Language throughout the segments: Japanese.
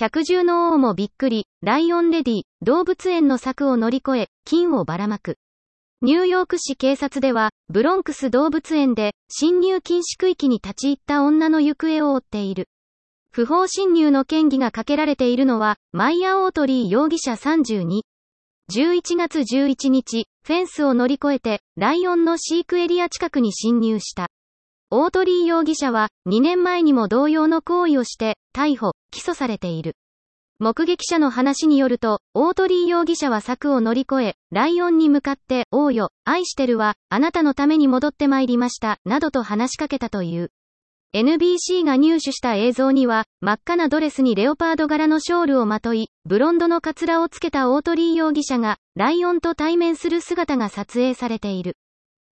百獣の王もびっくり、ライオンレディ、動物園の柵を乗り越え、金をばらまく。ニューヨーク市警察では、ブロンクス動物園で、侵入禁止区域に立ち入った女の行方を追っている。不法侵入の嫌疑がかけられているのは、マイヤ・オートリー容疑者32。11月11日、フェンスを乗り越えて、ライオンの飼育エリア近くに侵入した。オートリー容疑者は、2年前にも同様の行為をして、逮捕、起訴されている。目撃者の話によると、オートリー容疑者は柵を乗り越え、ライオンに向かって、王よ、愛してるわ、あなたのために戻ってまいりました、などと話しかけたという。NBC が入手した映像には、真っ赤なドレスにレオパード柄のショールをまとい、ブロンドのカツラをつけたオートリー容疑者が、ライオンと対面する姿が撮影されている。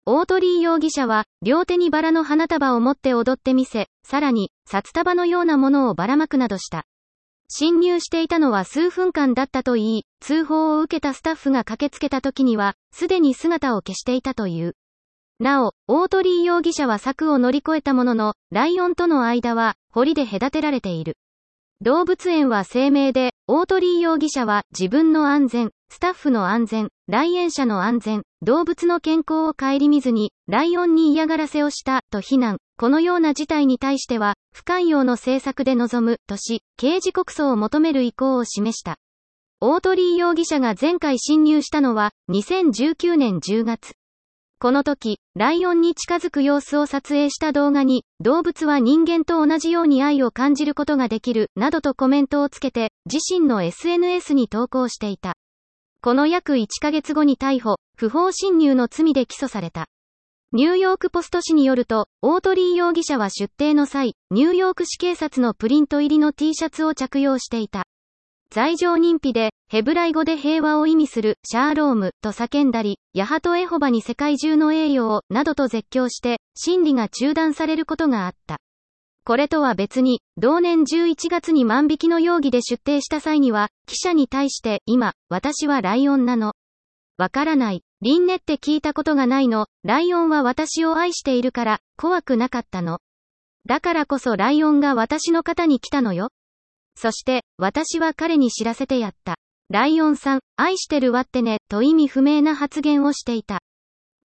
オートリー容疑者は、両手にバラの花束を持って踊ってみせ、さらに、札束のようなものをばらまくなどした。侵入していたのは数分間だったといい、通報を受けたスタッフが駆けつけた時には、すでに姿を消していたという。なお、オートリー容疑者は柵を乗り越えたものの、ライオンとの間は、堀で隔てられている。動物園は声明で、オートリー容疑者は自分の安全、スタッフの安全、来園者の安全、動物の健康を顧みずに、ライオンに嫌がらせをした、と非難。このような事態に対しては、不寛容の政策で臨む、とし、刑事告訴を求める意向を示した。オートリー容疑者が前回侵入したのは、2019年10月。この時、ライオンに近づく様子を撮影した動画に、動物は人間と同じように愛を感じることができる、などとコメントをつけて、自身の SNS に投稿していた。この約1ヶ月後に逮捕、不法侵入の罪で起訴された。ニューヨークポスト紙によると、オートリー容疑者は出廷の際、ニューヨーク市警察のプリント入りの T シャツを着用していた。罪状認否で、ヘブライ語で平和を意味する、シャーローム、と叫んだり、ヤハトエホバに世界中の栄誉を、などと絶叫して、審理が中断されることがあった。これとは別に、同年11月に万引きの容疑で出廷した際には、記者に対して、今、私はライオンなの。わからない。リンネって聞いたことがないの。ライオンは私を愛しているから、怖くなかったの。だからこそライオンが私の方に来たのよ。そして、私は彼に知らせてやった。ライオンさん、愛してるわってね、と意味不明な発言をしていた。